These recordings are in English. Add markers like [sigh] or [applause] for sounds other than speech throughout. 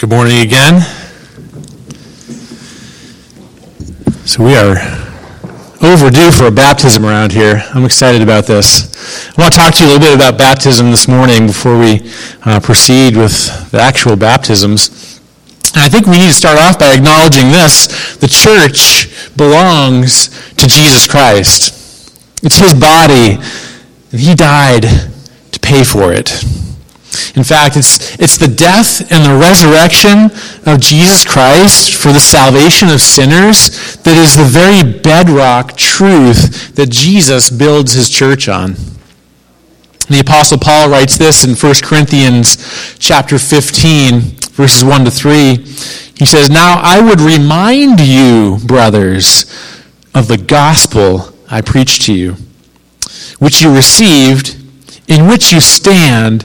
Good morning again. So, we are overdue for a baptism around here. I'm excited about this. I want to talk to you a little bit about baptism this morning before we uh, proceed with the actual baptisms. And I think we need to start off by acknowledging this the church belongs to Jesus Christ, it's his body, and he died to pay for it. In fact, it's, it's the death and the resurrection of Jesus Christ for the salvation of sinners that is the very bedrock truth that Jesus builds his church on. The apostle Paul writes this in 1 Corinthians chapter 15, verses 1 to 3. He says, Now I would remind you, brothers, of the gospel I preached to you, which you received, in which you stand,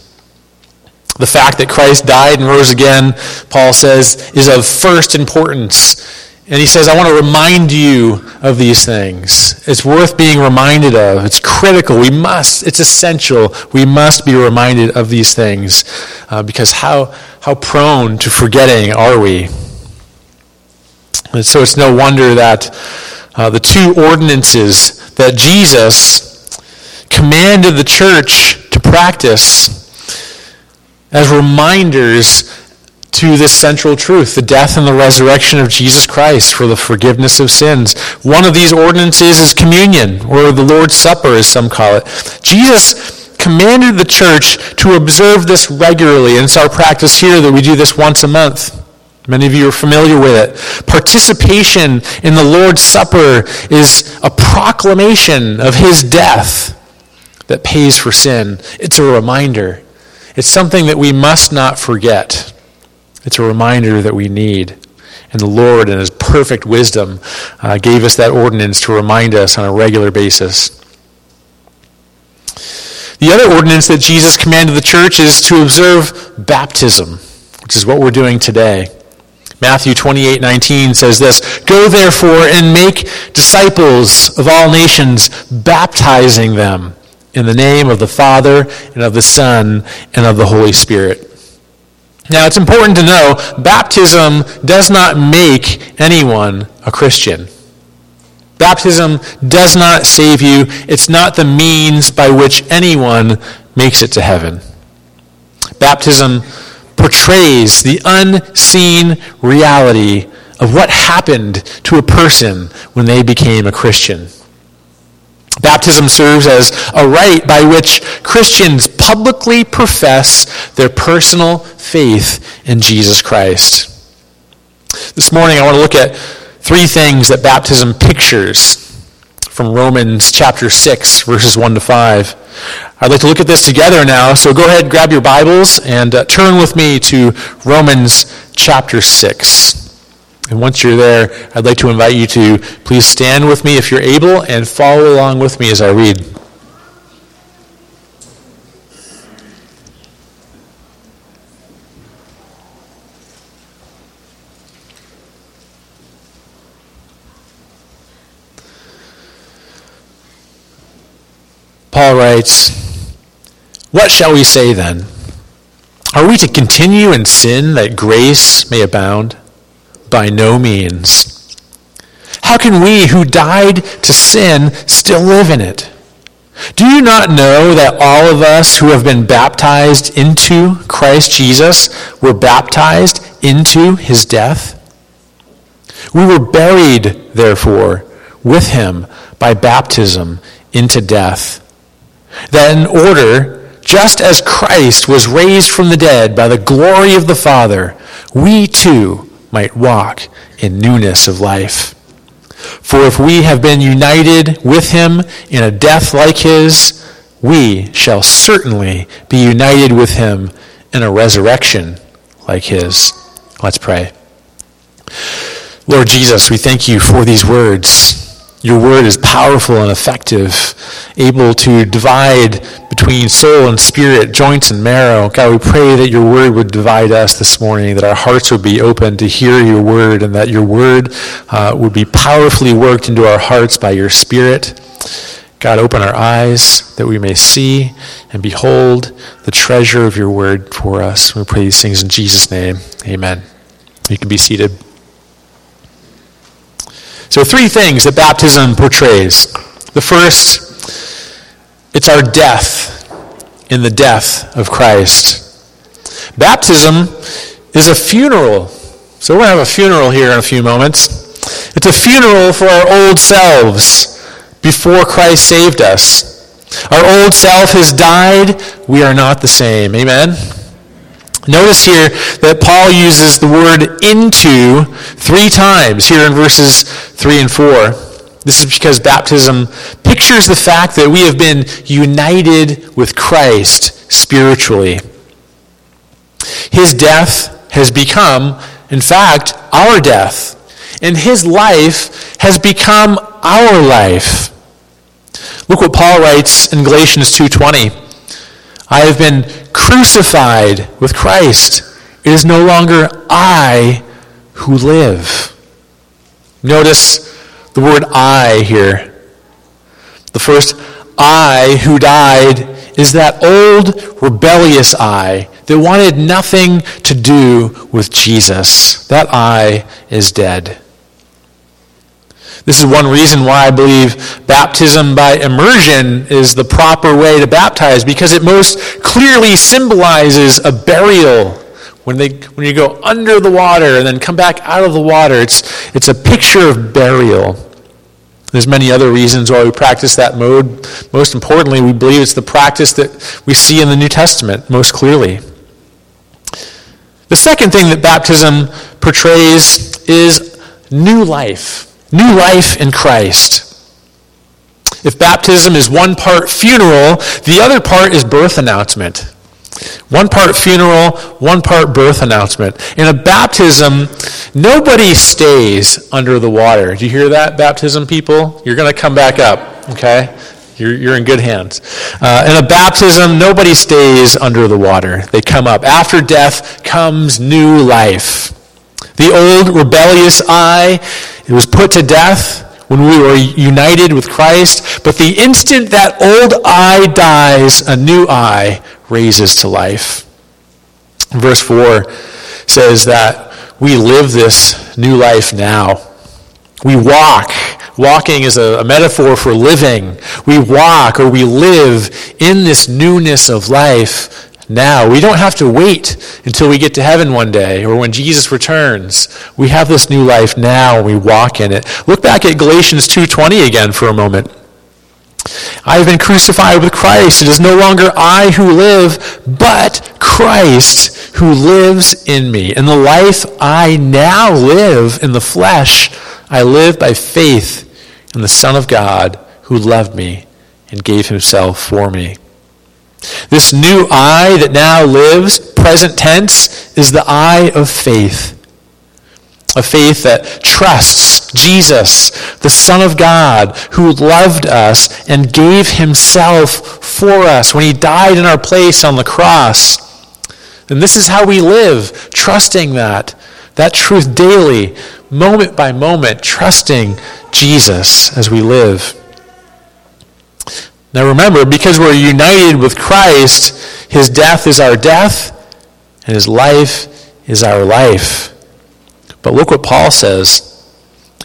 The fact that Christ died and rose again, Paul says, is of first importance. And he says, I want to remind you of these things. It's worth being reminded of. It's critical. We must, it's essential. We must be reminded of these things uh, because how, how prone to forgetting are we? And so it's no wonder that uh, the two ordinances that Jesus commanded the church to practice as reminders to this central truth the death and the resurrection of Jesus Christ for the forgiveness of sins. One of these ordinances is communion, or the Lord's Supper, as some call it. Jesus commanded the church to observe this regularly, and it's our practice here that we do this once a month. Many of you are familiar with it. Participation in the Lord's Supper is a proclamation of his death that pays for sin. It's a reminder. It's something that we must not forget. It's a reminder that we need. And the Lord, in His perfect wisdom, uh, gave us that ordinance to remind us on a regular basis. The other ordinance that Jesus commanded the church is to observe baptism, which is what we're doing today. Matthew 28 19 says this Go therefore and make disciples of all nations, baptizing them in the name of the Father and of the Son and of the Holy Spirit. Now, it's important to know baptism does not make anyone a Christian. Baptism does not save you. It's not the means by which anyone makes it to heaven. Baptism portrays the unseen reality of what happened to a person when they became a Christian. Baptism serves as a rite by which Christians publicly profess their personal faith in Jesus Christ. This morning, I want to look at three things that baptism pictures from Romans chapter 6, verses 1 to 5. I'd like to look at this together now, so go ahead, grab your Bibles, and uh, turn with me to Romans chapter 6. And once you're there, I'd like to invite you to please stand with me if you're able and follow along with me as I read. Paul writes, What shall we say then? Are we to continue in sin that grace may abound? By no means. How can we who died to sin still live in it? Do you not know that all of us who have been baptized into Christ Jesus were baptized into his death? We were buried, therefore, with him by baptism into death. That in order, just as Christ was raised from the dead by the glory of the Father, we too might walk in newness of life. For if we have been united with him in a death like his, we shall certainly be united with him in a resurrection like his. Let's pray. Lord Jesus, we thank you for these words. Your word is powerful and effective, able to divide between soul and spirit, joints and marrow. God, we pray that your word would divide us this morning, that our hearts would be open to hear your word, and that your word uh, would be powerfully worked into our hearts by your spirit. God, open our eyes that we may see and behold the treasure of your word for us. We pray these things in Jesus' name. Amen. You can be seated. So, three things that baptism portrays. The first, it's our death in the death of Christ. Baptism is a funeral. So, we're going to have a funeral here in a few moments. It's a funeral for our old selves before Christ saved us. Our old self has died. We are not the same. Amen? Notice here that Paul uses the word into three times here in verses 3 and 4. This is because baptism pictures the fact that we have been united with Christ spiritually. His death has become, in fact, our death. And his life has become our life. Look what Paul writes in Galatians 2:20. I have been crucified with Christ. It is no longer I who live. Notice the word I here. The first I who died is that old rebellious I that wanted nothing to do with Jesus. That I is dead. This is one reason why I believe baptism by immersion is the proper way to baptize, because it most clearly symbolizes a burial. When, they, when you go under the water and then come back out of the water, it's, it's a picture of burial. There's many other reasons why we practice that mode. Most importantly, we believe it's the practice that we see in the New Testament most clearly. The second thing that baptism portrays is new life. New life in Christ. If baptism is one part funeral, the other part is birth announcement. One part funeral, one part birth announcement. In a baptism, nobody stays under the water. Do you hear that, baptism people? You're going to come back up, okay? You're, you're in good hands. Uh, in a baptism, nobody stays under the water. They come up. After death comes new life. The old rebellious I, it was put to death when we were united with Christ, but the instant that old I dies, a new I raises to life. Verse 4 says that we live this new life now. We walk. Walking is a, a, metaphor for living. We walk or we live in this newness of life now. We don't have to wait until we get to heaven one day or when Jesus returns. We have this new life now and we walk in it. Look back at Galatians 2:20 again for a moment. I have been crucified with Christ. It is no longer I who live, but Christ who lives in me. And the life I now live in the flesh, I live by faith in the Son of God who loved me and gave himself for me. This new I that now lives, present tense, is the I of faith. A faith that trusts Jesus, the Son of God, who loved us and gave himself for us when he died in our place on the cross. And this is how we live, trusting that, that truth daily, moment by moment, trusting Jesus as we live. Now remember, because we're united with Christ, his death is our death, and his life is our life. But look what Paul says.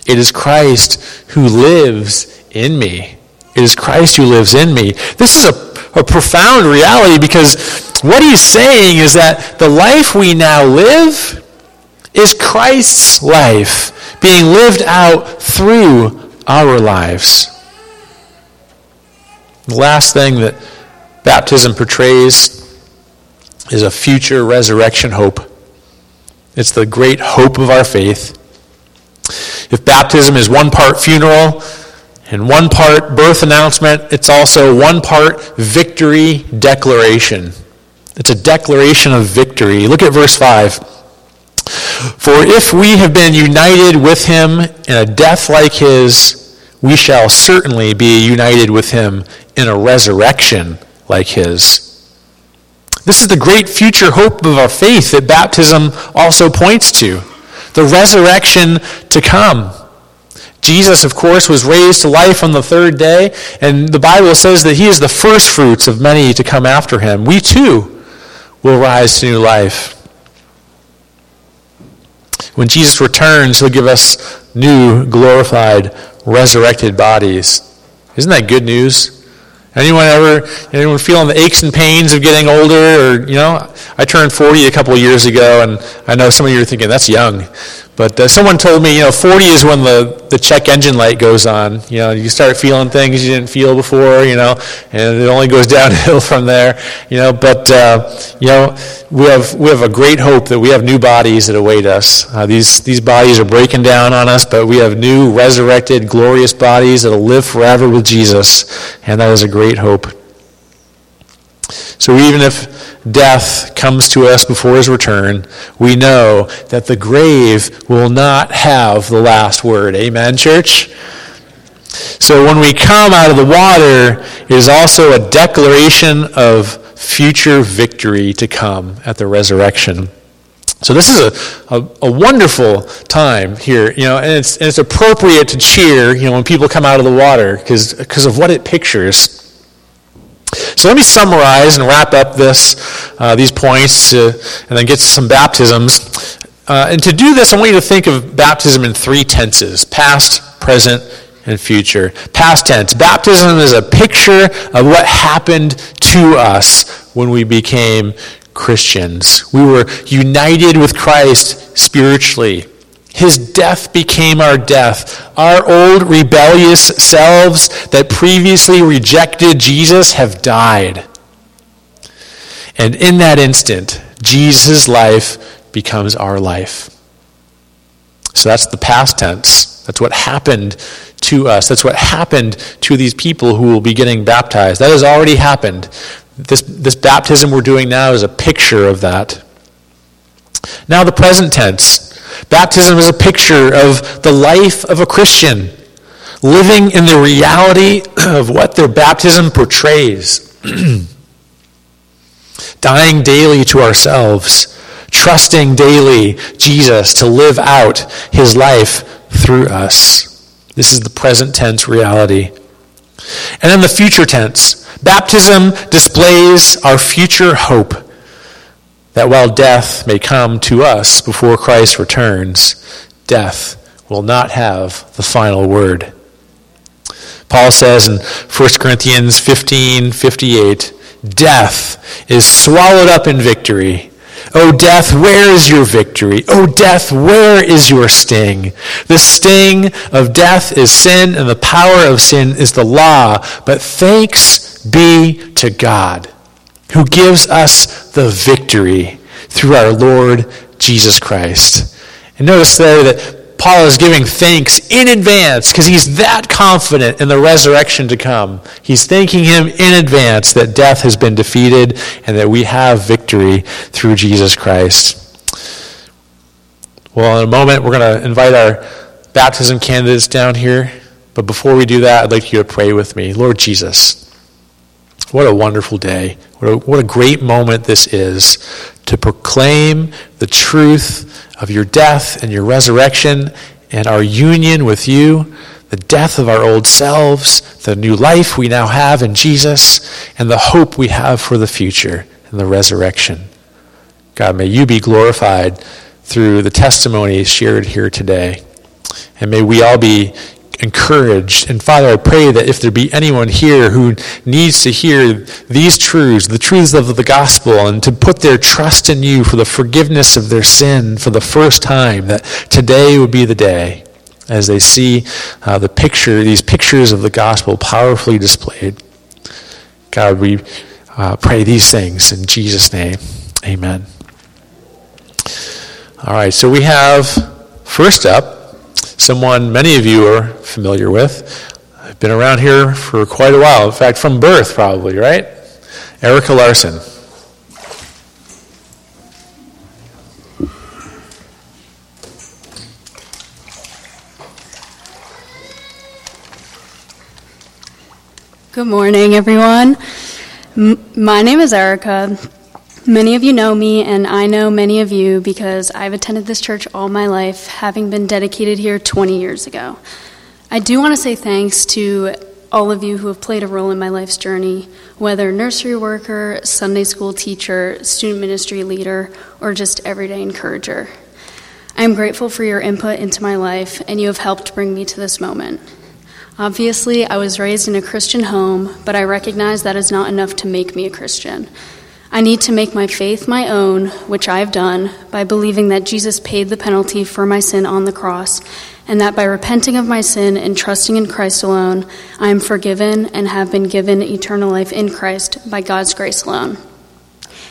It is Christ who lives in me. It is Christ who lives in me. This is a, a profound reality because what he's saying is that the life we now live is Christ's life being lived out through our lives. The last thing that baptism portrays is a future resurrection hope. It's the great hope of our faith. If baptism is one part funeral and one part birth announcement, it's also one part victory declaration. It's a declaration of victory. Look at verse 5. For if we have been united with him in a death like his, we shall certainly be united with him in a resurrection like his. This is the great future hope of our faith that baptism also points to the resurrection to come. Jesus, of course, was raised to life on the third day, and the Bible says that he is the first fruits of many to come after him. We too will rise to new life. When Jesus returns, he'll give us new, glorified, resurrected bodies. Isn't that good news? Anyone ever, anyone feeling the aches and pains of getting older? Or, you know, I turned 40 a couple of years ago, and I know some of you are thinking, that's young. But uh, someone told me, you know, 40 is when the, the check engine light goes on. You know, you start feeling things you didn't feel before, you know, and it only goes [laughs] downhill from there, you know. But, uh, you know, we have, we have a great hope that we have new bodies that await us. Uh, these, these bodies are breaking down on us, but we have new, resurrected, glorious bodies that will live forever with Jesus. And that is a great hope. So even if death comes to us before his return, we know that the grave will not have the last word. Amen, church? So when we come out of the water, it is also a declaration of future victory to come at the resurrection. So this is a, a, a, wonderful time here, you know, and it's, and it's appropriate to cheer, you know, when people come out of the water because of what it pictures. So let me summarize and wrap up this, uh, these points to, and then get to some baptisms. Uh, and to do this, I want you to think of baptism in three tenses past, present, and future. Past tense. Baptism is a picture of what happened to us when we became Christians. We were united with Christ spiritually. His death became our death. Our old rebellious selves that previously rejected Jesus have died. And in that instant, Jesus' life becomes our life. So that's the past tense. That's what happened to us. That's what happened to these people who will be getting baptized. That has already happened. This, this baptism we're doing now is a picture of that. Now, the present tense. Baptism is a picture of the life of a Christian, living in the reality [clears throat] of what their baptism portrays. [clears throat] Dying daily to ourselves, trusting daily Jesus to live out his life through us. This is the present tense reality. And then the future tense. Baptism displays our future hope that while death may come to us before Christ returns, death will not have the final word. Paul says in 1 Corinthians 15 58, Death is swallowed up in victory. O death, where is your victory? O death, where is your sting? The sting of death is sin, and the power of sin is the law. But thanks be to God who gives us the victory through our Lord Jesus Christ. And notice there that Paul is giving thanks in advance because he's that confident in the resurrection to come. He's thanking him in advance that death has been defeated and that we have victory through Jesus Christ. Well, in a moment, we're going to invite our baptism candidates down here. But before we do that, I'd like you to pray with me. Lord Jesus, what a wonderful day. What a, what a great moment this is to proclaim the truth of your death and your resurrection and our union with you, the death of our old selves, the new life we now have in Jesus, and the hope we have for the future and the resurrection. God, may you be glorified through the testimonies shared here today. And may we all be encouraged. And Father, I pray that if there be anyone here who needs to hear these truths, the truths of the gospel, and to put their trust in you for the forgiveness of their sin for the first time, that today would be the day as they see uh, the picture, these pictures of the gospel powerfully displayed. God, we uh, pray these things in Jesus' name. Amen. All right, so we have first up someone many of you are familiar with. I've been around here for quite a while, in fact, from birth, probably, right? Erica Larson. Good morning, everyone. M- my name is Erica. Many of you know me, and I know many of you because I've attended this church all my life, having been dedicated here 20 years ago. I do want to say thanks to all of you who have played a role in my life's journey, whether nursery worker, Sunday school teacher, student ministry leader, or just everyday encourager. I am grateful for your input into my life, and you have helped bring me to this moment. Obviously, I was raised in a Christian home, but I recognize that is not enough to make me a Christian. I need to make my faith my own, which I have done, by believing that Jesus paid the penalty for my sin on the cross, and that by repenting of my sin and trusting in Christ alone, I am forgiven and have been given eternal life in Christ by God's grace alone.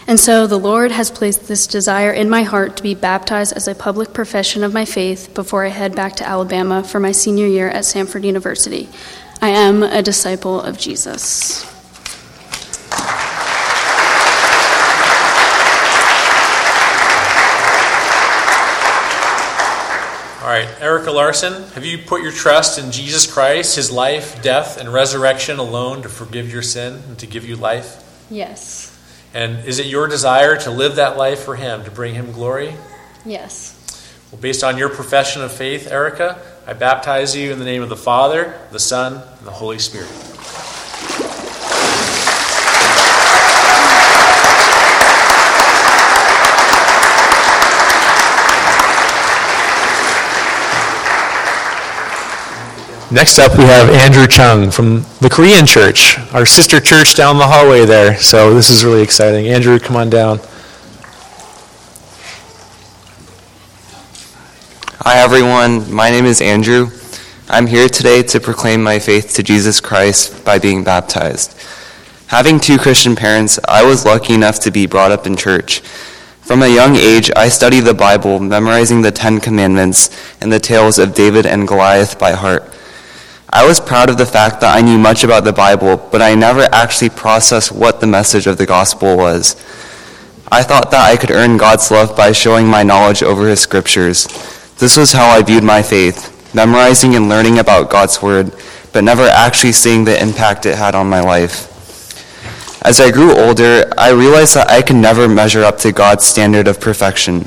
And so the Lord has placed this desire in my heart to be baptized as a public profession of my faith before I head back to Alabama for my senior year at Samford University. I am a disciple of Jesus. Right, Erica Larson, have you put your trust in Jesus Christ, his life, death, and resurrection alone to forgive your sin and to give you life? Yes. And is it your desire to live that life for Him, to bring Him glory? Yes. Well, based on your profession of faith, Erica, I baptize you in the name of the Father, the Son, and the Holy Spirit. Next up, we have Andrew Chung from the Korean church, our sister church down the hallway there. So this is really exciting. Andrew, come on down. Hi, everyone. My name is Andrew. I'm here today to proclaim my faith to Jesus Christ by being baptized. Having two Christian parents, I was lucky enough to be brought up in church. From a young age, I studied the Bible, memorizing the Ten Commandments and the tales of David and Goliath by heart. I was proud of the fact that I knew much about the Bible, but I never actually processed what the message of the gospel was. I thought that I could earn God's love by showing my knowledge over His scriptures. This was how I viewed my faith, memorizing and learning about God's Word, but never actually seeing the impact it had on my life. As I grew older, I realized that I could never measure up to God's standard of perfection.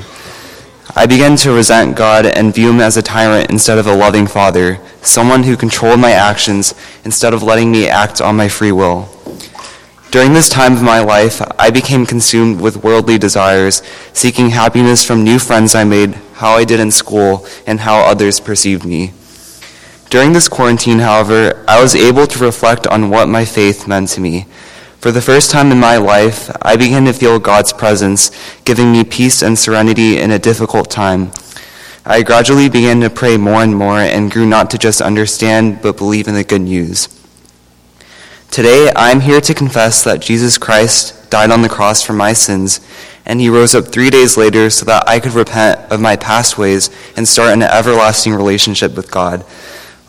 I began to resent God and view him as a tyrant instead of a loving father, someone who controlled my actions instead of letting me act on my free will. During this time of my life, I became consumed with worldly desires, seeking happiness from new friends I made, how I did in school, and how others perceived me. During this quarantine, however, I was able to reflect on what my faith meant to me. For the first time in my life, I began to feel God's presence, giving me peace and serenity in a difficult time. I gradually began to pray more and more and grew not to just understand, but believe in the good news. Today, I am here to confess that Jesus Christ died on the cross for my sins, and he rose up three days later so that I could repent of my past ways and start an everlasting relationship with God.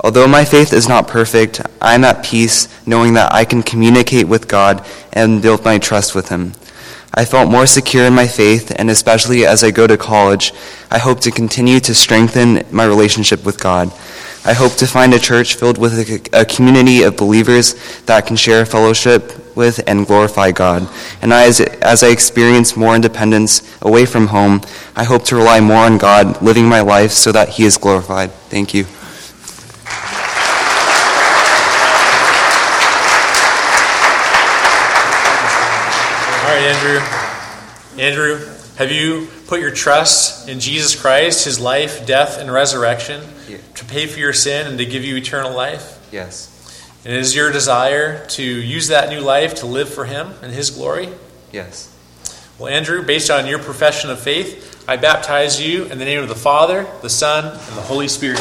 Although my faith is not perfect, I am at peace knowing that I can communicate with God and build my trust with Him. I felt more secure in my faith, and especially as I go to college, I hope to continue to strengthen my relationship with God. I hope to find a church filled with a, community of believers that can share fellowship with and glorify God. And as, as I experience more independence away from home, I hope to rely more on God, living my life so that He is glorified. Thank you. Right, Andrew. Andrew, have you put your trust in Jesus Christ, his life, death, and resurrection Yeah. to pay for your sin and to give you eternal life? Yes. And it is your desire to use that new life to live for him and his glory? Yes. Well, Andrew, based on your profession of faith, I baptize you in the name of the Father, the Son, and the Holy Spirit.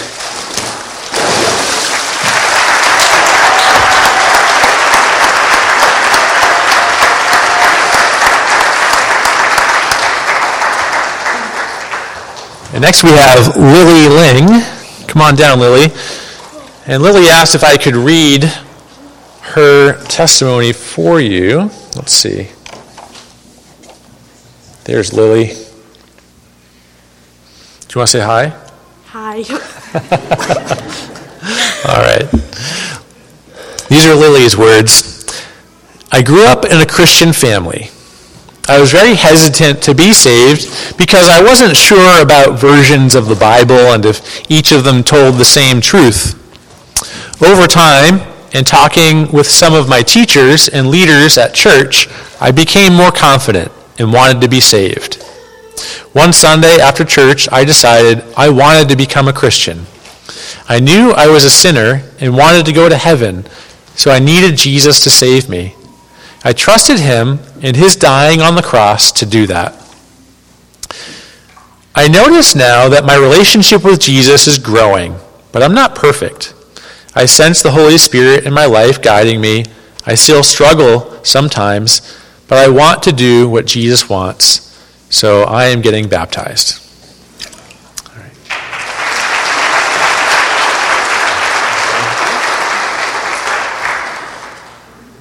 And next we have Lily Ling. Come on down, Lily. And Lily asked if I could read her testimony for you. Let's see. There's Lily. Do you want to say hi? Hi. [laughs] All right. These are Lily's words. I grew up in a Christian family. I was very hesitant to be saved because I wasn't sure about versions of the Bible and if each of them told the same truth. Over time, and talking with some of my teachers and leaders at church, I became more confident and wanted to be saved. One Sunday after church, I decided I wanted to become a Christian. I knew I was a sinner and wanted to go to heaven, so I needed Jesus to save me. I trusted him and his dying on the cross to do that. I notice now that my relationship with Jesus is growing, but I'm not perfect. I sense the Holy Spirit in my life guiding me. I still struggle sometimes, but I want to do what Jesus wants. So I am getting baptized.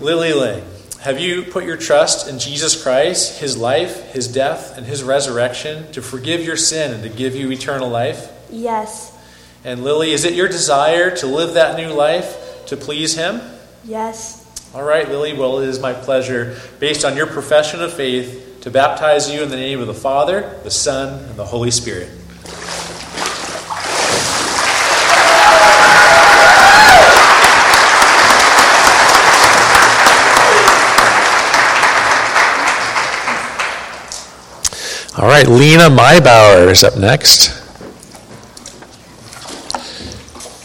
Lily Ling. Have you put your trust in Jesus Christ, his life, his death, and his resurrection to forgive your sin and to give you eternal life? Yes. And Lily, is it your desire to live that new life to please him? Yes. All right, Lily. Well, it is my pleasure, based on your profession of faith, to baptize you in the name of the Father, the Son, and the Holy Spirit. Right, Lena Maybauer is up next.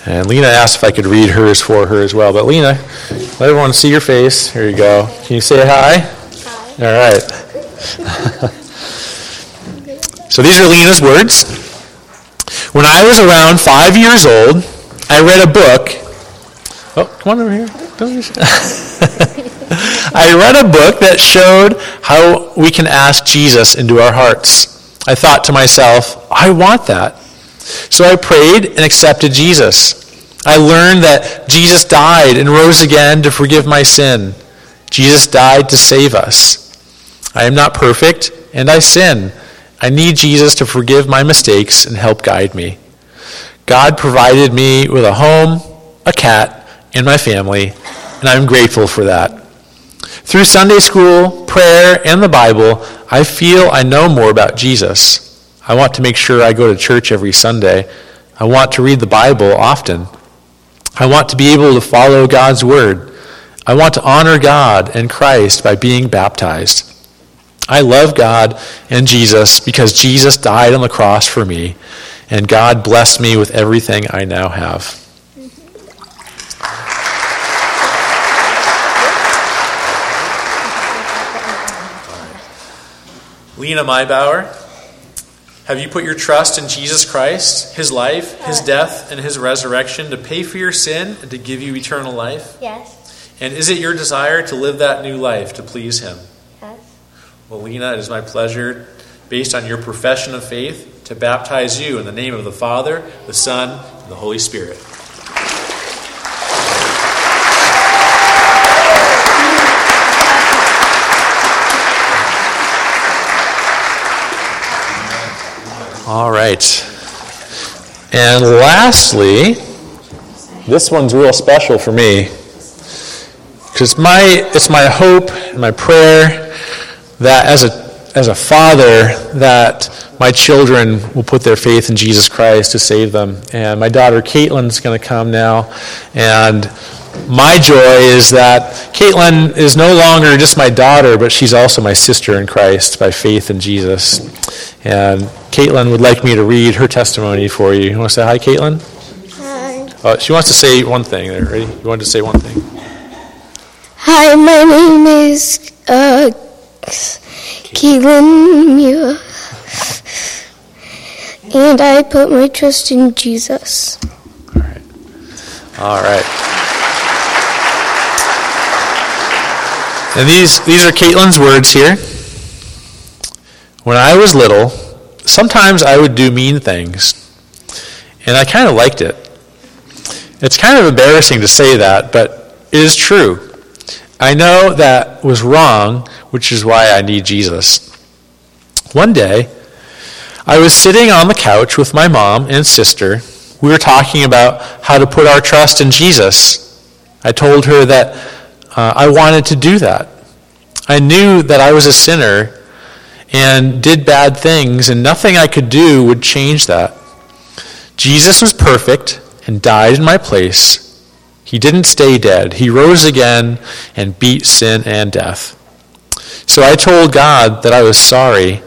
And Lena asked if I could read hers for her as well. But Lena, let everyone see your face. Here you go. Can you say hi? Hi. All right. so these are Lena's words. When I was around five years old, I read a book. Oh, come on over here. [laughs] I read a book that showed how we can ask Jesus into our hearts. I thought to myself, I want that. So I prayed and accepted Jesus. I learned that Jesus died and rose again to forgive my sin. Jesus died to save us. I am not perfect, and I sin. I need Jesus to forgive my mistakes and help guide me. God provided me with a home, a cat, and my family, and I'm grateful for that. Through Sunday school, prayer, and the Bible, I feel I know more about Jesus. I want to make sure I go to church every Sunday. I want to read the Bible often. I want to be able to follow God's Word. I want to honor God and Christ by being baptized. I love God and Jesus because Jesus died on the cross for me, and God blessed me with everything I now have. Lena Maybauer, have you put your trust in Jesus Christ, his life, his death, and his resurrection to pay for your sin and to give you eternal life? Yes. And is it your desire to live that new life to please him? Yes. Well, Lena, it is my pleasure, based on your profession of faith, to baptize you in the name of the Father, the Son, and the Holy Spirit. All right. And lastly, this one's real special for me because my it's my hope and my prayer that as a as a father that my children will put their faith in Jesus Christ to save them. And my daughter Caitlin's going to come now, and my joy is that Caitlin is no longer just my daughter, but she's also my sister in Christ by faith in Jesus. And Caitlin would like me to read her testimony for you. You want to say hi, Caitlin? Hi. Uh, she wants to say one thing there. Ready? You want to say one thing? Hi, my name is uh, Keelan Muir. And I put my trust in Jesus. All right. All right. And these, these are Caitlin's words here. When I was little, sometimes I would do mean things, and I kind of liked it. It's kind of embarrassing to say that, but it is true. I know that was wrong, which is why I need Jesus. One day, I was sitting on the couch with my mom and sister. We were talking about how to put our trust in Jesus. I told her that uh, I wanted to do that. I knew that I was a sinner and did bad things, and nothing I could do would change that. Jesus was perfect and died in my place. He didn't stay dead. He rose again and beat sin and death. So I told God that I was sorry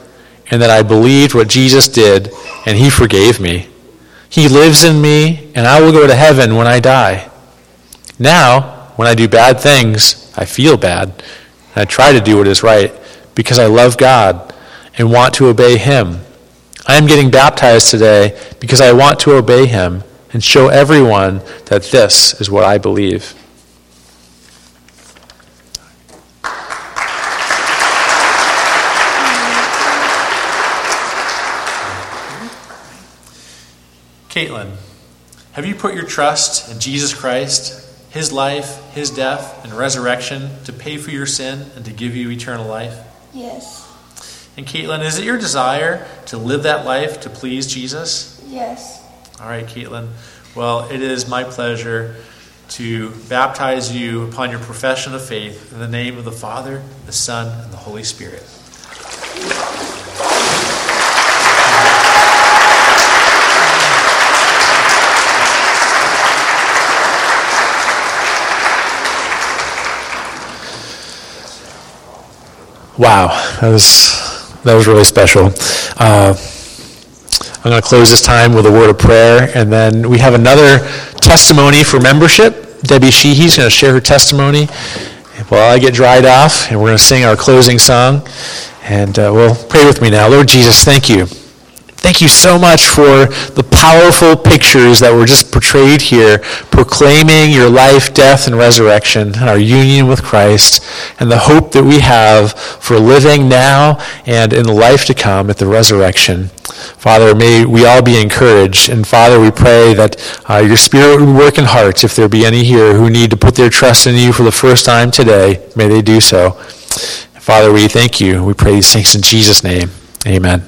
and that I believed what Jesus did, and He forgave me. He lives in me, and I will go to heaven when I die. Now, when I do bad things, I feel bad, and I try to do what is right because I love God and want to obey Him. I am getting baptized today because I want to obey Him and show everyone that this is what I believe. Caitlin, have you put your trust in Jesus Christ, His life, His death, and resurrection to pay for your sin and to give you eternal life? Yes. And Caitlin, is it your desire to live that life to please Jesus? Yes. All right, Caitlin. Well, it is my pleasure to baptize you upon your profession of faith in the name of the Father, the Son, and the Holy Spirit. Wow, that was that was really special. Uh, I'm going to close this time with a word of prayer, and then we have another testimony for membership. Debbie Sheehy's going to share her testimony while I get dried off, and we're going to sing our closing song. And uh, well, pray with me now. Lord Jesus, thank you. Thank you so much for the powerful pictures that were just portrayed here, proclaiming your life, death, and resurrection, and our union with Christ, and the hope that we have for living now and in the life to come at the resurrection. Father, may we all be encouraged. And Father, we pray that uh, your Spirit would work in hearts if there be any here who need to put their trust in you for the first time today. May they do so. Father, we thank you. We pray these things in Jesus' name. Amen.